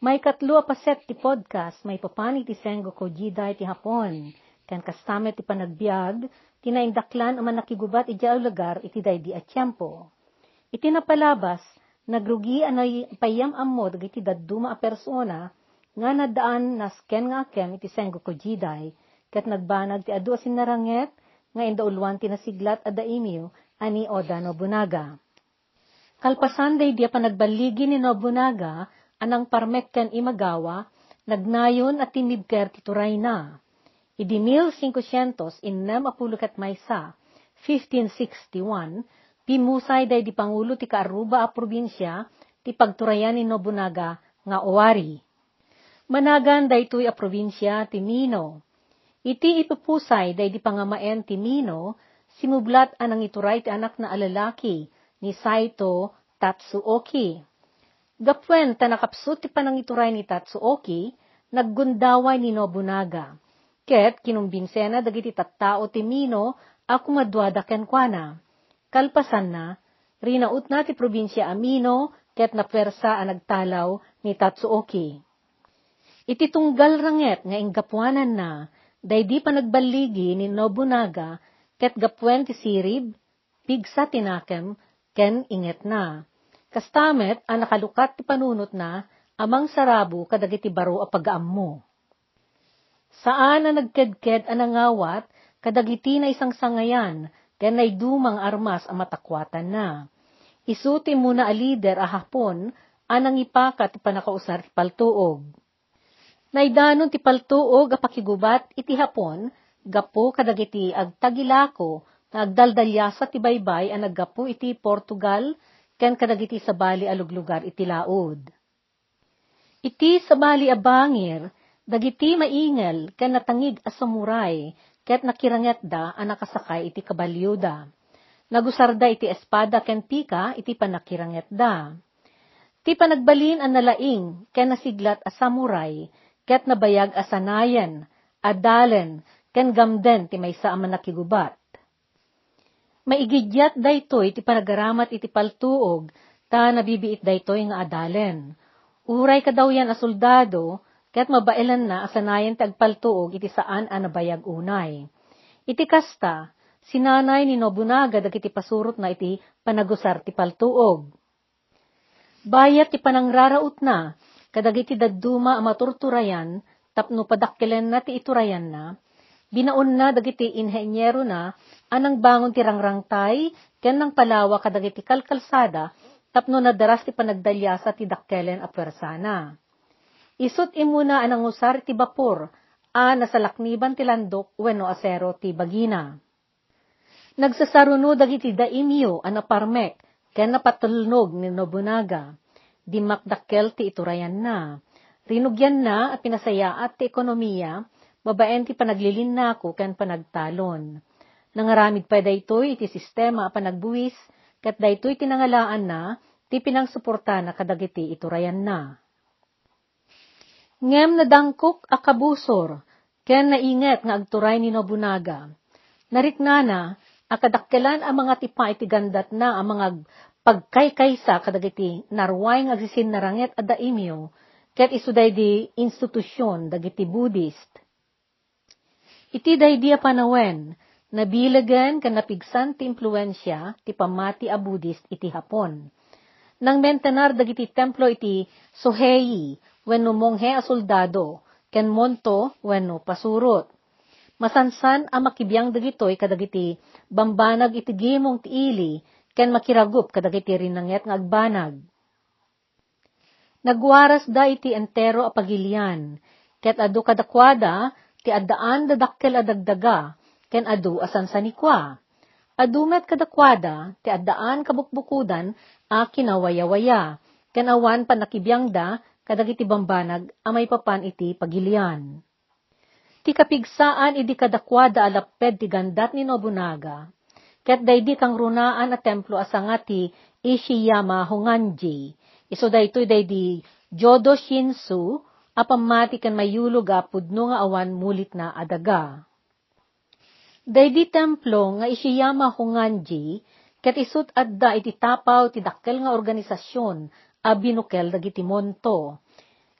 May katlo a paset ti podcast, may papani ti senggo ko jiday ti hapon. Ken kastame ti panagbiag, tinaindaklan aman nakigubat iti lugar iti daydi at tiyempo. Iti napalabas, nagrugi anay payam ammo dagiti dadduma a persona, nga nadaan nasken nga kem iti senggo ko jiday, ket nagbanag ti adu asin naranget, nga indauluan ti nasiglat a daimyo, ani Oda Nobunaga. Kalpasan day dia panagbaligi ni Nobunaga, anang parmekken imagawa, nagnayon at tinibker tituray na. Idi 1500 innem apulukat maysa, 1561, pimusay day di Pangulo ti Kaaruba a probinsya, ti pagturayan ni Nobunaga nga Owari. Managan daytoy a probinsya ti Mino. Iti ipupusay day di pangamaen ti Mino, simublat anang ituray ti anak na alalaki ni Saito Tatsuoki. Gapwen ta nakapsut ti panangituray ni Tatsuoki, naggundaway ni Nobunaga. Ket kinumbinsena dagiti tattao ti Mino a kumadwada kenkwana. Kalpasan na, rinaut na ti probinsya Amino ket napwersa a nagtalaw ni Tatsuoki. Iti tunggal ranget nga inggapuanan na, daydi pa nagbaligi ni Nobunaga ket gapwen ti sirib, pigsa tinakem, ken inget na. Kastamet, ang nakalukat ti panunot na, amang sarabo kadagiti baro a pagaammo. Saan na nagkedked a nangawat, kadagiti na isang sangayan, ken nay dumang armas a matakwatan na. Isuti muna a lider a hapon, anang ipaka panakausar ti paltuog. Naidanon ti paltuog a pakigubat iti hapon, gapo kadagiti agtagilako, na agdaldalyasa ti baybay a naggapo iti Portugal, ken kadagiti sabali a luglugar iti laod. Iti sabali a bangir, dagiti maingel ken natangig a samuray, ket nakiranget da a nakasakay iti kabalyuda. Nagusarda iti espada ken pika iti panakiranget da. Ti panagbalin ang nalaing ken nasiglat a samuray, ket nabayag a sanayan, adalen, ken gamden ti maysa a manakigubat Maigidyat daytoy ti panagaramat iti paltuog, ta nabibiit daytoy nga adalen. Uray ka daw yan a soldado, ket mabailan na asanayan ti agpaltuog iti saan a nabayag unay. Iti kasta, sinanay ni Nobunaga dagiti pasurot na iti panagusar ti paltuog. Bayat ti panangraraut na, kadagiti dadduma a maturturayan, tapno padakkilen na ti iturayan na, binaon na dagiti inhenyero na anang bangon ti rangrangtay, ken nang palawa kadagiti kalkalsada, tapno nadaras ti panagdalyasa ti dakkelen a persana. Isut imuna anang usar ti bapor, a nasalakniban ti landok wenno asero ti bagina. Nagsasaruno dagiti daimyo a naparmek, ken napatulnog ni Nobunaga. Di makdakkel ti iturayan na. Rinugyan na at pinasayaat ti ekonomiya, babaen ti panaglilin nako ken panagtalon Nangaramid pa daytoy iti sistema panagbuwis, kat daytoy tinangalaan na, ti pinangsuporta na kadagiti iturayan na. Ngem nadangkok akabusor, ken nainget nga agturay ni Nobunaga. Nariknana, akadakkelan ang mga tipa iti gandat na ang mga pagkaykaysa kadagiti narway nga agsisin naranget at daimyo, ket isuday di institusyon dagiti Buddhist. Iti day dia panawen, Nabilagan kan napigsan ti impluensya ti pamati a Buddhist iti Hapon. Nang mentenar dagiti templo iti Sohei, wenno monghe a soldado, ken monto wenno pasurot. Masansan a makibiyang dagitoy kadagiti bambanag iti gimong ti ili, ken makiragup kadagiti rinanget nga agbanag. Nagwaras da iti entero a pagilian, ket adu kadakwada, ti addaan dadakkel a dagdaga, ken adu asan sanikwa. Adumet kadakwada, ti addaan kabukbukudan, a kinawayawaya, ken awan panakibiyang da, kadagiti bambanag, amay papan iti pagilian. Ti kapigsaan idi kadakwada alapped ti gandat ni Nobunaga, ket daydi kang runaan a templo asanga ti Ishiyama Honganji, iso daytoy daydi Jodo Shinsu, apamati kan mayulog a pudno nga awan mulit na adaga. Daydi templo nga Ishiyama Honganji, ket isut adda iti tapaw ti dakkel nga organisasyon a binukel dagiti monto.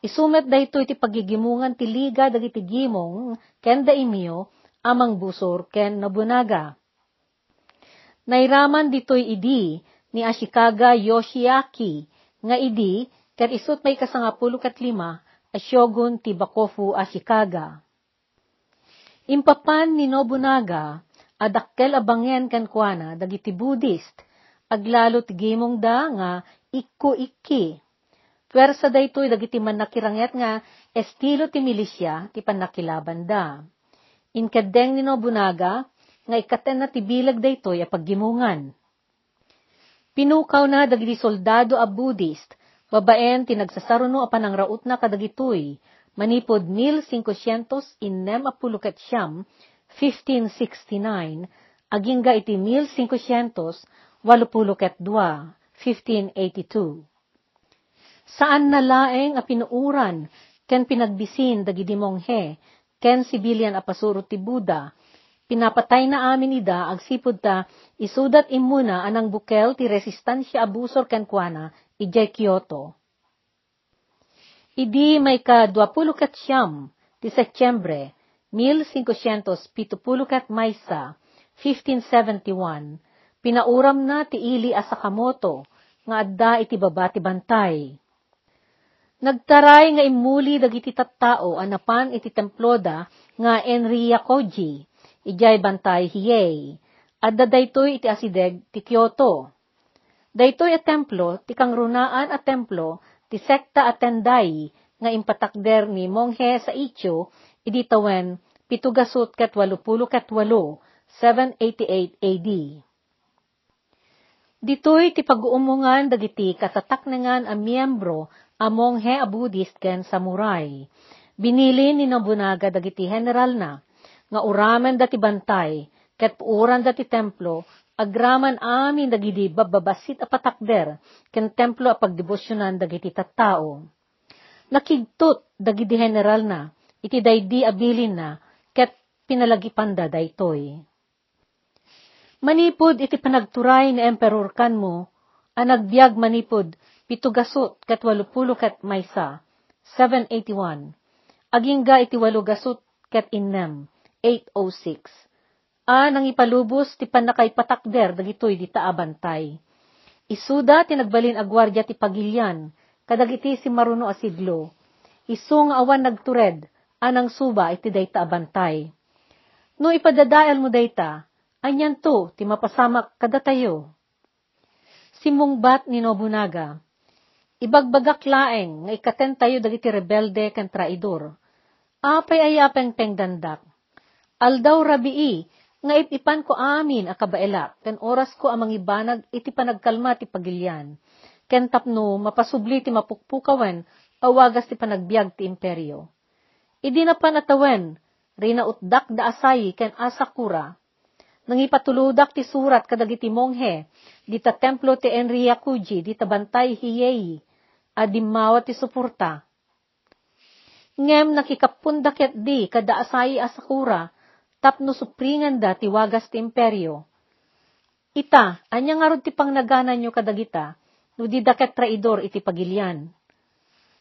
Isumet dayto iti pagigimungan ti liga dagiti gimong ken daimyo amang busor ken nabunaga. Nairaman ditoy idi ni Ashikaga Yoshiaki nga idi ket isut may kasangapulo kat lima a shogun ti Bakofu Ashikaga. Impapan ni Nobunaga adakkel abangen ken kuana dagiti Buddhist aglalo ti gimong da nga ikko ikki Pwersa daytoy dagiti man nakiranget nga estilo ti milisya ti panakilaban da. Inkadeng ni Nobunaga nga ikaten na ti bilag daytoy a paggimungan. Pinukaw na dagiti soldado a Buddhist, babaen ti nagsasaruno a panangraut na kadagitoy, manipod 1500 inem apulukat siyam, 1569, agingga iti 1500, walupulukat dua, 1582 Saan nalaeng a pinuuran, ken pinagbisin dagiti monghe, ken sibilyan a pasuro ti Buda, pinapatay na amin ida agsipod ta isudat imuna anang bukel ti resistansya abusor ken kuana ijay Kyoto. Idi may ka 20 kat siyam ti Setyembre 1570 kat maysa 1571 pinauram na ti ili a Sakamoto nga adda iti baba ti bantay. Nagtaray nga imuli dagiti tattao anapan iti temploda nga Enria Koji, ijay bantay hiyay. Adda daytoy iti asideg ti Kyoto. Daytoy a templo ti kangrunaan a templo ti sekta a Tendai nga impatakder ni Monghe sa Icho idi tawen pitugasot ket walupulo ket walo, 788 AD. Ditoy ti pag-uumungan dagiti katataknengan a miyembro among he a Buddhist ken samurai. Binili ni Nobunaga dagiti general na, nga uramen dati bantay, ket puuran dati templo, agraman amin dagiti bababasit a patakder, ken templo a pagdebosyonan dagiti tattao. Nakigtot dagiti general na, iti daydi abilin na, ket pinalagipanda daytoy. Manipod iti panagturay ni Emperor Kanmo, anagbiag manipod pitugasot ket walupulo ket maysa, 781. Agingga iti walugasot ket innem, 806. A nang ipalubos ti panakay patakder dagitoy di taabantay. Isuda ti nagbalin a gwardya ti pagilyan, kadagiti si maruno a siglo. Isu nga awan nagtured, anang suba iti dayta abantay. No ipadadael mo dayta, anyan to ti mapasamak kadatayo. Simungbat ni Nobunaga, Ibagbagak laeng nga ikaten tayo dagiti rebelde ken traidor. Apay ay apeng pengdandak. Aldaw rabii, nga ipipan ko amin a kabaela, ken oras ko amang ibanag iti panagkalma ti pagilyan. Ken tapno mapasubli ti mapukpukawen, awagas ti panagbiag ti imperyo. Idi na panatawen, rinautdak da asayi ken asakura. Nang ipatuludak ti surat kadagiti monghe, dita templo ti Enryakuji, dita bantay hiyeyi, adimawat ti suporta. Ngem nakikapunda ket di kada asayi asakura, tapno supringan da ti wagas ti imperyo. Ita, anya nga ti pangnaganan nyo kadagita, no di daket traidor iti pagilian.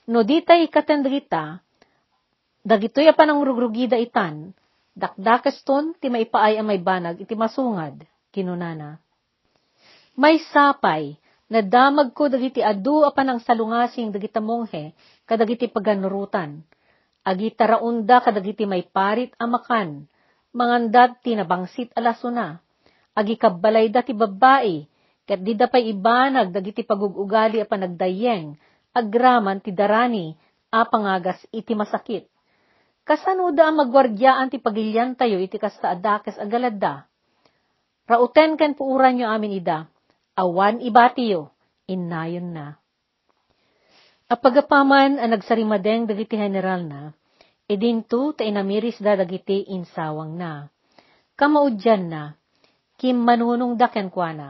No di tay ikaten dagita, dagitoy a panangrugrugida itan, dakdakes ton ti maipaay ang may banag iti masungad, kinunana. May sapay, Nadamag ko dagiti adu apan ang salungasing dagita monghe kadagiti paganurutan. Agita raunda kadagiti may parit amakan, mangandat tinabangsit alasuna. Agi kabbalay dati babae, kat di dapay ibanag dagiti pagugugali a panagdayeng, agraman ti darani, a pangagas iti masakit. Kasanuda ang magwardyaan ti pagilyan tayo iti kasta adakes agaladda. Rauten ken puuran nyo amin ida, awan ibatiyo, inayon na. Apagapaman ang nagsarimadeng dagiti general na, edinto ta inamiris da dagiti insawang na. Kamaudyan na, kim manunong daken kwa na.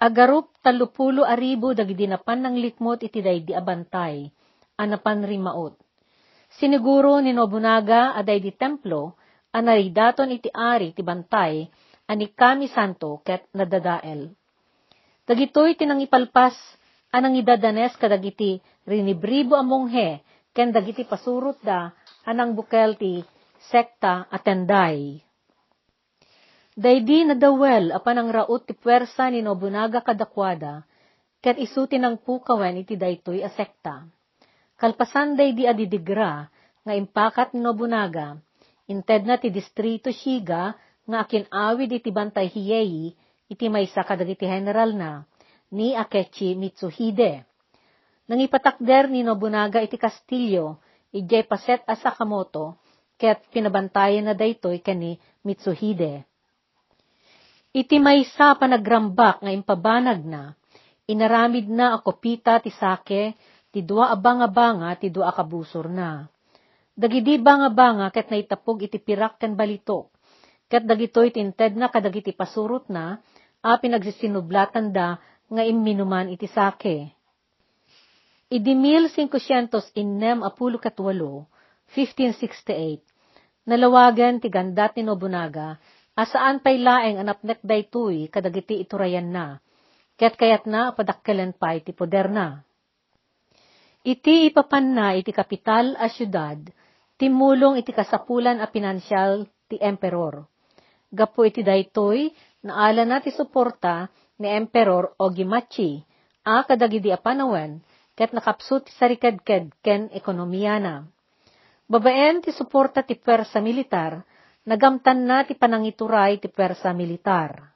Agarup talupulo aribo dagiti napan ng likmot iti daydi abantay, anapan rimaot. Siniguro ni Nobunaga aday di templo, anaridaton iti ari ti bantay, ani kami santo ket nadadael. Dagitoy tinang ipalpas, anang idadanes kadagiti rinibribo a monghe, ken dagiti pasurot da anang bukel ti sekta atenday. Daydi nadawel apan ang raot ti puwersa ni Nobunaga kadakwada, ket isu tinang pukawen iti daytoy a sekta. Kalpasan daydi adidigra, nga impakat ni Nobunaga, inted na ti distrito Shiga, nga akin awid iti bantay Hiyei, iti maysa kadagiti general na, ni Akechi Mitsuhide. Nang ipatakder ni Nobunaga iti Kastilyo, ijay paset a Sakamoto, ket pinabantayan na daytoy kani Mitsuhide. Iti maysa panagrambak nga impabanag na, inaramid na ako pita ti sake, ti dua abanga-banga, ti dua kabusor na. Dagidi banga-banga ket naitapog iti pirak ken balitok, ket dagitoy tinted na kadagiti pasurot na, a pinagsisinublatan da nga imminuman iti sake. Idi 1500 innem apulo katwalo, 1568, nalawagan ti gandat ni Nobunaga, asaan pay laeng anapnek daytoy kadagiti iturayan na, ket kayat na padakkelan pa iti poder na. Iti ipapan na iti kapital a syudad, timulong iti kasapulan a pinansyal ti emperor. Gapo iti daytoy, naala na ti suporta ni emperor Ogimachi, a kadagidi a ket nakapsut ti sarikadked ken ekonomiya na. Babaen ti suporta ti pwersa militar, nagamtan na ti panangituray ti pwersa militar.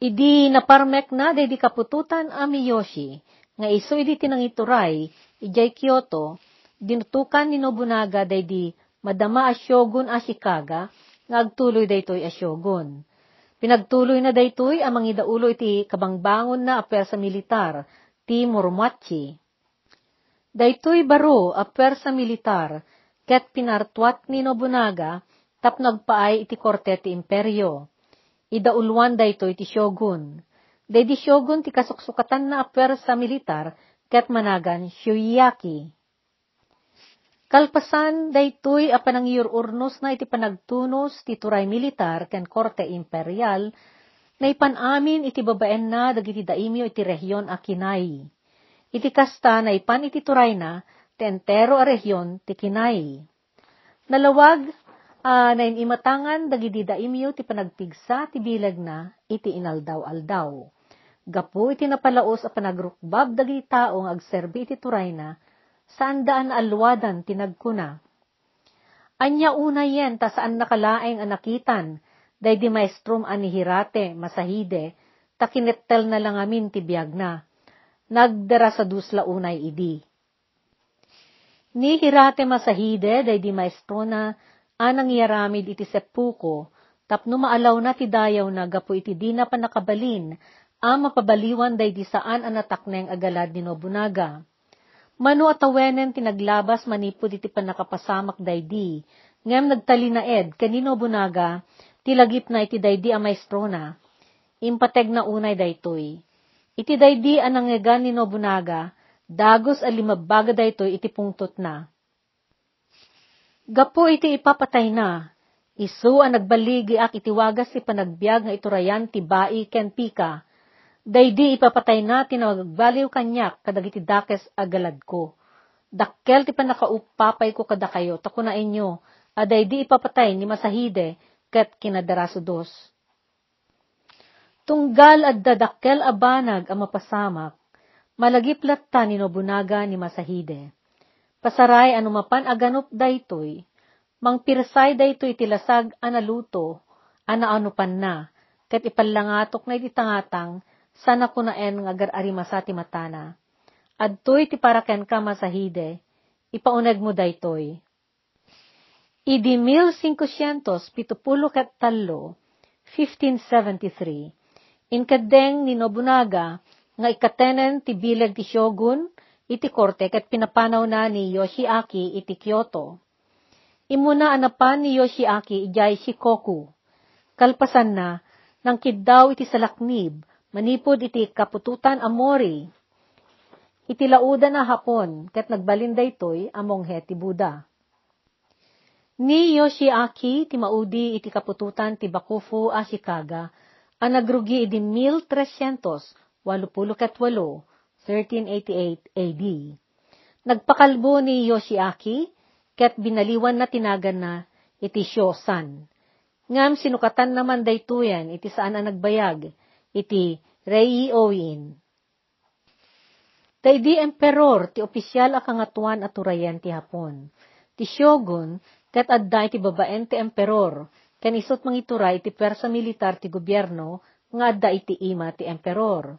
Idi naparmek na di kapututan a Miyoshi, nga iso idi tinangituray, ijay Kyoto, dinutukan ni Nobunaga di madama a shogun a Shikaga, nga agtuloy daytoy a shogun. Pinagtuloy na daytoy ang mangidaulo iti kabangbangon na a pwersa militar, ti Moromachi. Daytoy baro a pwersa militar, ket pinartuat ni Nobunaga, tap nagpaay iti korte ti imperyo. Idaulwan daytoy ti shogun. Daydi shogun ti kasuksukatan na a pwersa militar, ket managan Shuiyaki. Kalpasan daytoy a panangyururnos na iti panagtunos ti turay militar ken korte imperial na ipanamin iti babaen na dagiti daimyo iti rehiyon a kinay. Iti kasta na ipan iti turay na, ti entero a rehiyon ti kinay. Nalawag, uh, na inimatangan dagiti daimyo ti panagpigsa ti bilag na, iti inaldaw-aldaw. Gapu iti napalaos a panagrukbab dagiti taong agserbi iti turay na, saan daan alwadan tinagkuna. Anya una yen, ta saan nakalaeng anakitan, day di maestrom anihirate, masahide, takinettel na lang amin ti biyag na. Nagdara sa dusla unay idi. Ni hirate masahide, day di maestro na, anang yaramid iti sepuko, tapno maalaw na ti dayaw na gapo iti di na panakabalin, a mapabaliwan day di saan anatakneng agalad ni Nobunaga. Mano atawenen tinaglabas manipod iti panakapasamak day di, ngem nagtalinaed kanino bunaga, tilagip na iti daydi a maestro na, impateg na unay daytoy. Iti daydi anangegan ni Nobunaga, dagos a limabaga daytoy iti pungtot na. Gapo iti ipapatay na, isu ang nagbaligi ak itiwagas si panagbiag nga iturayan ti bai ken pika, daydi ipapatay na tinawagvaliw kanyak kadagiti dakes agalad ko. Dakkel ti panakaupapay ko kada kayo, tako na inyo, aday di ipapatay ni Masahide, ket kinadaraso dos. Tunggal at dadakkel abanag ang mapasamak, malagiplat ta ni Nobunaga ni Masahide. Pasaray anumapan aganop daytoy, mangpirsay daytoy tilasag analuto, anaanupan na, ket ipalangatok na ititangatang, sana kunaen nga arimasa ti matana. Adtoy ti paraken ka masahide, ipauneg mo daytoy. Idi 1573, 1573, inkadeng ni Nobunaga, nga ikatenen ti bilag ti Shogun, iti korte ket pinapanaw na ni Yoshiaki iti Kyoto. Imuna anapan ni Yoshiaki ijay Shikoku. Kalpasan na, nang kiddaw iti salaknib, manipod iti kapututan amori. Iti lauda na hapon, ket nagbalinday toy among he ti Buda. Ni Yoshiaki ti maudi iti kapututan ti Bakufu Ashikaga, ang nagrugi idi 1388, 1388 AD. Nagpakalbo ni Yoshiaki, ket binaliwan na tinagan na iti Shosan. Ngam sinukatan naman daytoyan iti saan ang nagbayag, iti Reioin. Daydi emperor ti opisyal a kangatuan at turayan ti Hapon. Ti Shogun, ket adda iti babaen ti emperor, ken isot mangituray ti persa militar ti gobyerno, nga adda iti ima ti emperor.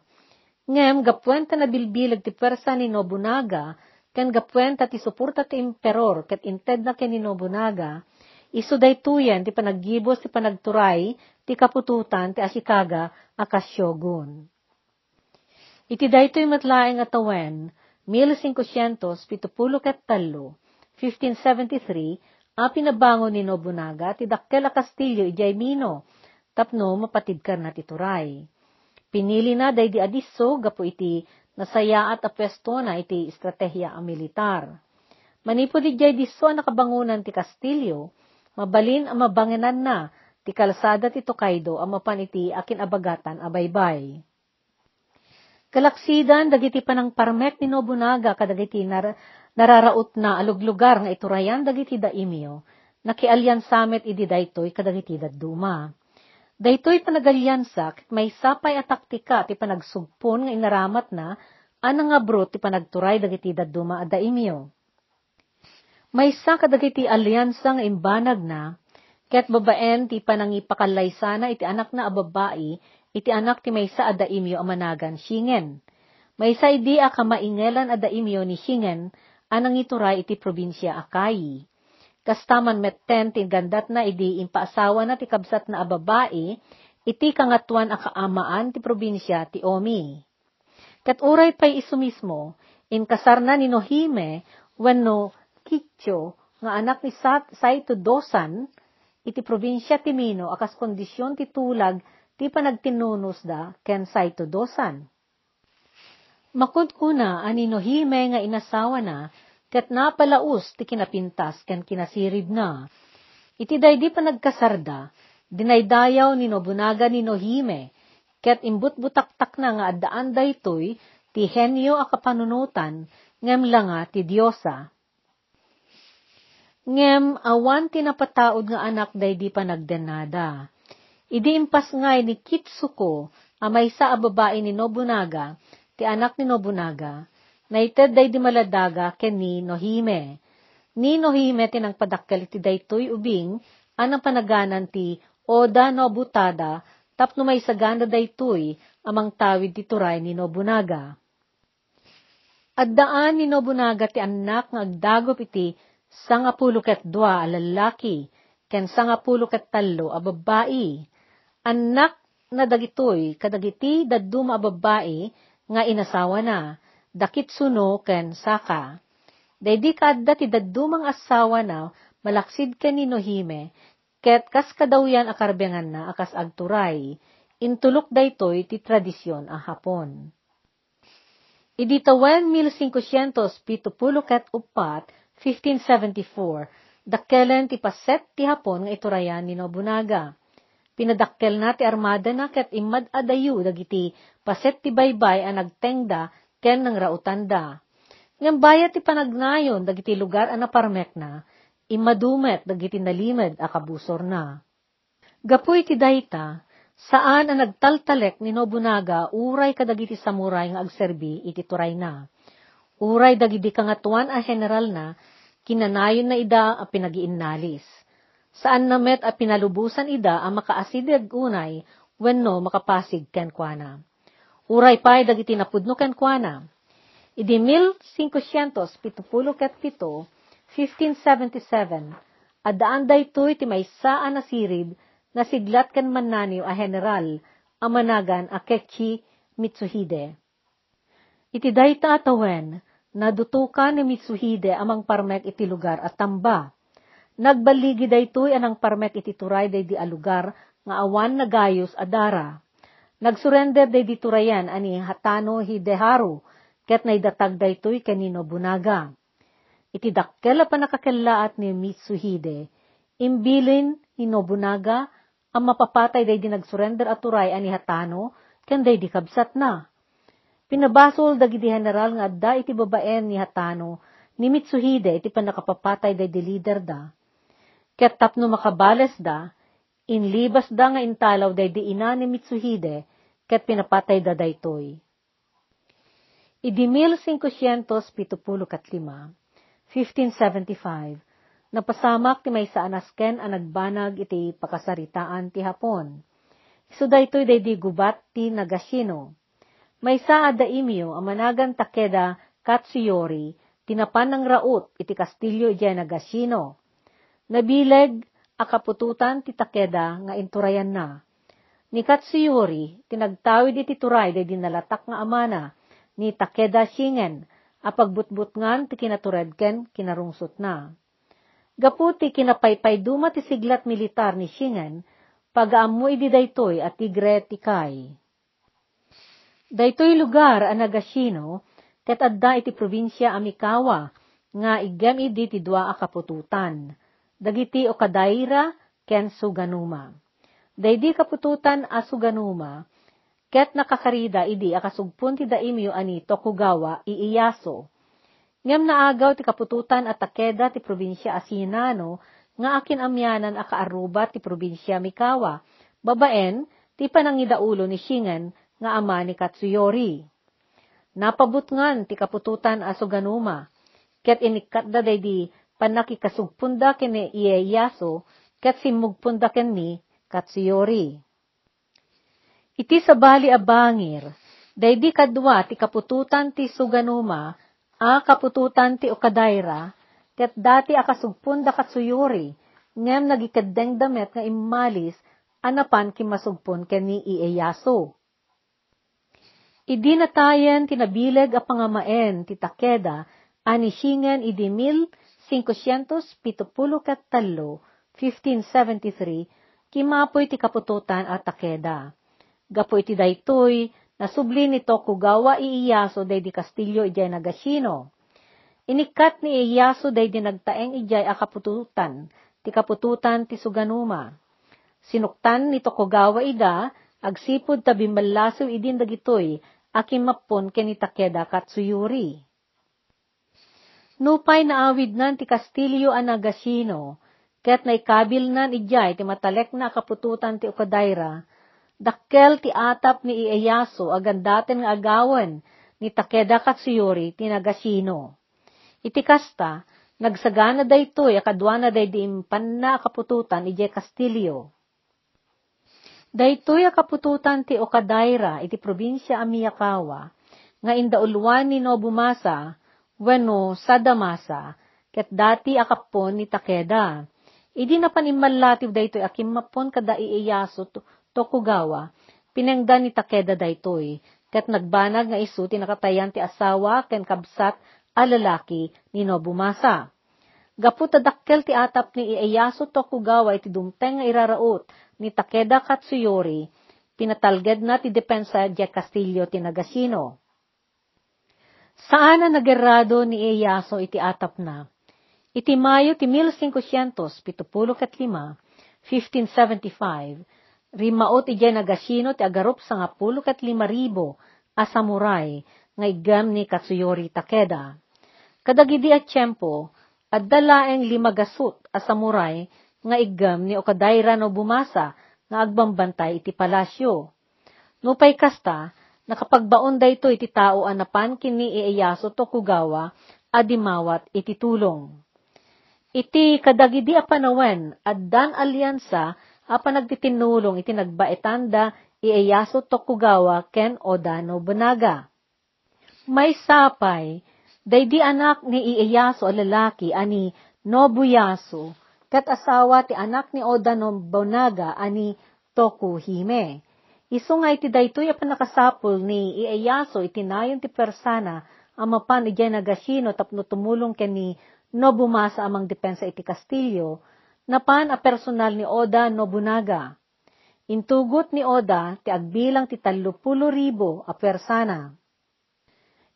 Ngem, gapwenta na bilbilag ti persa ni Nobunaga, ken gapwenta ti suporta ti emperor, ket inted na ken ni Nobunaga, iso daytoyan ti panaggibos ti panagturay, ti kapututan ti Ashikaga, akas shogun. Iti daytoy matlaeng atawen, 1573, 1573, a pinabangon ni Nobunaga ti dakkel a Kastilyo ijay Mino, tapno mapatid kar na tituray. Pinili na day di adiso gapo iti nasaya at apwesto na iti estratehiya a militar. Manipod ijay diso nakabangunan ti Kastilyo, mabalin ang mabanginan na ti kalsada ti Tokaido ang mapan iti akin abagatan a baybay. Kalaksidan dagiti panang parmek ni Nobunaga kadagiti nar nararaot na aluglugar nga iturayan dagiti daimyo, nakialyan samet idi daytoy kadagiti dadduma. Daytoy panagalyansa ket may sapay a taktika ti panagsugpon nga inaramat na anang nga brot ti panagturay dagiti dadduma a daimyo. May sa kadagiti alyansa nga imbanag na ket babaen ti panangipakalaysana iti anak na a babae iti anak ti maysa a daimyo a Shingen. Maysa idi a kamaingelan a daimyo ni Shingen anang ituray iti probinsya Akai. Kastaman metten ti gandat na idi impaasawa na ti kabsat na a babae iti kangatuan a kaamaan ti probinsya ti Omi. Kat uray pay iso mismo, inkasar na ni Nohime wenno Kicho nga anak ni Saito Dosan iti probinsya ti Mino akas kondisyon ti tulag ti panagtinunos da ken Saito Dosan. Makud kuna ani Nohime nga inasawa na ket napalaus ti kinapintas ken kinasirib na. Iti daydi pa nagkasarda, dinaydayaw ni Nobunaga ni Nohime, ket imbut-butaktak na nga addaan daytoy ti henyo a kapanunutan ngem langa ti Diyosa. Ngem awan ti napataod nga anak daydi pa nagdenada. Idi impas ngay ni Kitsuko, amay sa a babae ni Nobunaga, ti anak ni Nobunaga, naited day di maladaga ken ni Nohime. Ni Nohime tinang padakkel ti daytoy ubing, anang panaganan ti Oda Nobutada, tapno may saganda daytoy, amang tawid ti turay ni Nobunaga. Addaan ni Nobunaga ti anak nga agdagop iti sangapulo ket dua a lalaki, ken sangapulo ket tallo a babae. Anak na dagitoy kadagiti dadduma a babae nga inasawa na, dakit suno ken saka. Daydi kadda ti daddumang asawa na, malaksid ken ni Nohime, ket kas kadawyan akarbengan na akas agturay, intulok daytoy ti tradisyon a Hapon. Idi tawen 1574 ket upat, 1574, dakkelen ti paset ti Hapon nga iturayan ni Nobunaga. Pinadakkel na ti armada na ket imad adayu dagiti paset ti baybay a nagtengda ken nang rautanda. Ngem bayat ti panagnayon dagiti lugar a naparmek na, imadumet dagiti nalimed a kabusor na. Gapuy ti dayta, saan ang nagtaltalek ni Nobunaga uray kadagiti samuray nga agserbi iti turay na. Uray dagiti kangatuan a general na, kinanayon na ida a pinagiinnalis. Saan namet a pinalubusan ida a makaasidig unay, wenno makapasig ken kuana. Uray pay dagiti napudno ken kuana. Idi 1577, 1577, adaan daytoy ti maysaan na sirib na siglat ken mannaniw a general a managan a Kekchi Mitsuhide. Iti dayta atawen, nadutukan ni Mitsuhide amang parmek iti lugar at tamba. Nagbaligi daytoy anang parmek iti turay day di alugar nga awan nagayos adara. Nagsurrender day di turayan ani Hatano Hideharu ket naidatag daytoy kanino bunaga. Iti dakkel pa nakakelaat ni Mitsuhide, imbilin ni Nobunaga ang mapapatay day di nagsurrender at turay ani Hatano ken day di kabsat na Pinabasol dagiti general nga adda iti babaen ni Hatano ni Mitsuhide iti panakapapatay day di leader da. Ket tapno makabales da, inlibas da nga intalaw day di ina ni Mitsuhide, ket pinapatay da daytoy. Idi 1575, 1575, napasamak ti may sa anasken ang nagbanag iti pakasaritaan ti hapon. So daytoy day di gubat ti Nagashino. May sa adaimyo ang managan Takeda Katsuyori, tinapan ng raut iti kastilyo iti Nagashino. Nabileg akapututan ti Takeda nga inturayan na. Ni Katsuyori, tinagtawid iti turay day dinalatak nga amana, ni Takeda Shingen, apagbutbut ngan ti kinaturedken kinarungsot na. Gaputi kinapaypay duma ti siglat militar ni Shingen, pagaamoy di daytoy at tigre ti kay. Daytoy lugar ang Nagashino, ket adda iti probinsya Amikawa, nga igem idi ti dua akapututan. Dagiti o kadaira ken Suganuma. Daydi kapututan a Suganuma, ket nakakarida idi akasugpun ti daimyo ani Tokugawa iiyaso Ngem naagaw ti kapututan at Takeda ti probinsya Asinano, nga akin amyanan akaaruba ti probinsya Mikawa, babaen ti panangidaulo ni Shingen nga ama ni Katsuyori. Napabutngan ti kapututan asuganuma, ket inikat da di panakikasugpunda kini Ieyasu, ket simugpunda ken ni Katsuyori. Iti sabali abangir, daydi kadwa ti kapututan ti Suganuma, a kapututan ti okadayra, ket dati akasugpun da katsuyuri, ngem nagikadeng damet nga imalis, anapan kimasugpun ken ni Ieyasu. Idi natayen tinabileg a pangamaen ti Takeda, anisingen idi mil 573, 1573, kimapoy ti kapututan at Takeda. Gapo iti daytoy, Nasubli ni Tokugawa Ieyasu day di Castillo ijay Nagashino. Inikat ni Ieyasu day di nagtaeng ijay akapututan, ti kapututan ti Suganuma. Sinuktan ni Tokugawa ida, agsipod tabi malaso idin dagitoy, akim mapon ken Takeda Katsuyuri. Nupay naawid nan ti Castillo a Nagashino, ket naikabil nan ijay ti matalek na kapututan ti Okadaira, Dakkel ti atap ni Ieyasu agandaten nga agawan ni Takeda Katsuyori ti Nagasino. Iti kasta, nagsagana daytoy akadwana day di impan kapututan ije Castillo. Daytoy kapututan ti Okadaira iti probinsya Amiyakawa, nga indaulwan ni Nobumasa, weno Sadamasa, ket dati akapon ni Takeda. Idi na panimalatib daytoy akimapon kada Ieyasu Tokugawa, pinengdan ni Takeda daytoy, ket nagbanag nga isu ti nakatayan ti asawa ken kabsat a lalaki ni Nobumasa. Gaput tadakkel ti atap ni Ieyasu Tokugawa iti dumteng nga iraraot ni Takeda Katsuyori, pinatalged na ti depensa di Castillo ti Nagasino. Saan na nagerado ni Ieyasu iti atap na? Iti Mayo ti 1575, 1575, Rimaot ijay nagasino ti agarup sa nga pulo kat lima ribo a samurai nga igam ni Katsuyori Takeda. Kadagidi at tiyempo, at dalaeng limagasut a samurai nga igam ni Okadaira no bumasa nga agbambantay iti palasyo. Nupay kasta, nakapagbaon da ito iti tao anapan kini Ieyasu Tokugawa adimawat iti tulong. Iti kadagidi a panawen, at dan alyansa Apa nagtitinulong iti nagbaetanda Ieyasu Tokugawa ken Oda Nobunaga. May sapay, daydi anak ni Ieyasu a lalaki ani Nobuyasu, kat asawa ti anak ni Oda Nobunaga ani Tokuhime. Isu nga iti daytoy apan nakasapul ni Ieyasu iti nayon ti persana amapan ijay nagashino tapno tumulong ken ni Nobumasa amang depensa iti Kastilyo, napan a personal ni Oda Nobunaga. Intugot ni Oda ti agbilang ti talupulo ribo a persana.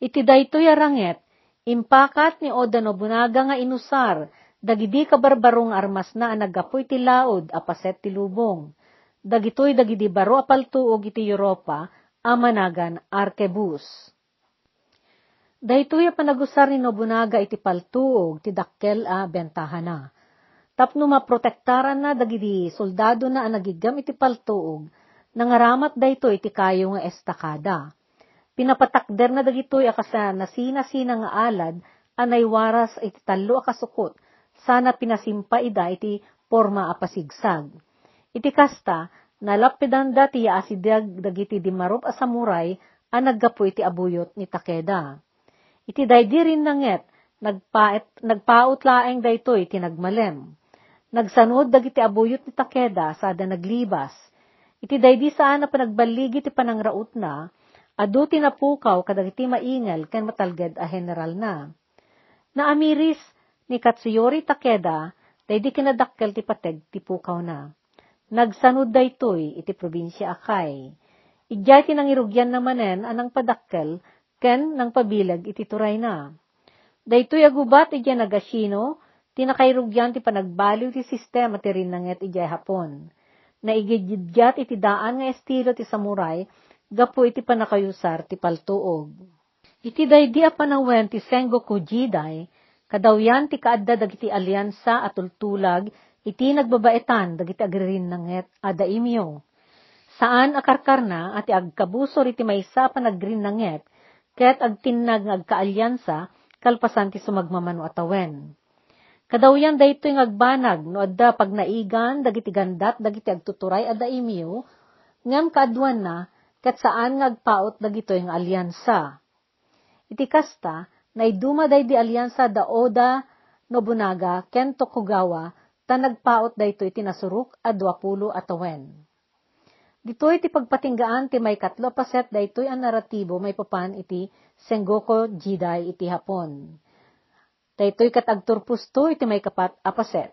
Iti daytoy aranget, impakat ni Oda Nobunaga nga inusar, dagidi kabarbarong armas na nagapoy ti laod a paset ti lubong. Dagitoy dagidi baro apaltuog iti Europa, a managan arkebus. Daytoy a panagusar ni Nobunaga iti paltuog ti dakkel a bentahana. Tapno maprotektaran na dagiti soldado na anagigam iti paltuog, nangaramat dayto iti kayo nga estakada. Pinapatakder na dagitoy akasa nasina-sina nga alad anay waras iti talo a kasukot, sana pinasimpa ida iti forma a pasigsag. Iti kasta, nalapidan da ti asidag dagiti dimarup a samuray a naggapo iti abuyot ni Takeda. Iti daydi rin nanget, nagpaet, nagpaut laeng daytoy tinagmalem. Nagsanod dagiti abuyot ni Takeda sada naglibas. Iti daydi saan na panagbaligi ti panangraut na, adu tinapukaw kadagiti maingal ken matalged a general na. Naamiris ni Katsuyori Takeda, daydi kinadakkel ti pateg ti pukaw na. Nagsanod daytoy iti probinsya Akay. Ijay tinangirugyan namanen anang padakkel ken nang pabilag iti turay na. Daytoy agubat iti nagasino, tinakairugyan ti panagbaliw ti sistema ti rinanget iti hapon. Naigidgyat iti daan nga estilo ti samurai, gapo iti panakayusar ti paltuog. Iti daydi a panawen ti Sengoku Jidai, kadawyan ti kaadda dagiti alyansa at tultulag, iti nagbabaetan dagiti agririnanget a daimyo. Saan akarkar na at agkabusor iti maysa panagrinanget, ket agtinnag nga agkaalyansa, kalpasan ti sumagmamano atawen. Kadawyan dayto yung agbanag, no adda pag naigan, dagiti gandat, dagiti agtuturay, adda imiyo, ngam kaadwan na, kat saan nga agpaot dagito yung alyansa. Iti kasta, naiduma day di alyansa da Oda Nobunaga, ken Tokugawa, ta nagpaot dayto iti nasuruk a 20 atawen. Ditoy iti pagpatinggaan ti may katlo paset daytoy ang naratibo may papan iti Sengoku Jidai iti Hapon. Daytoy kat agturpusto iti may kapat apaset.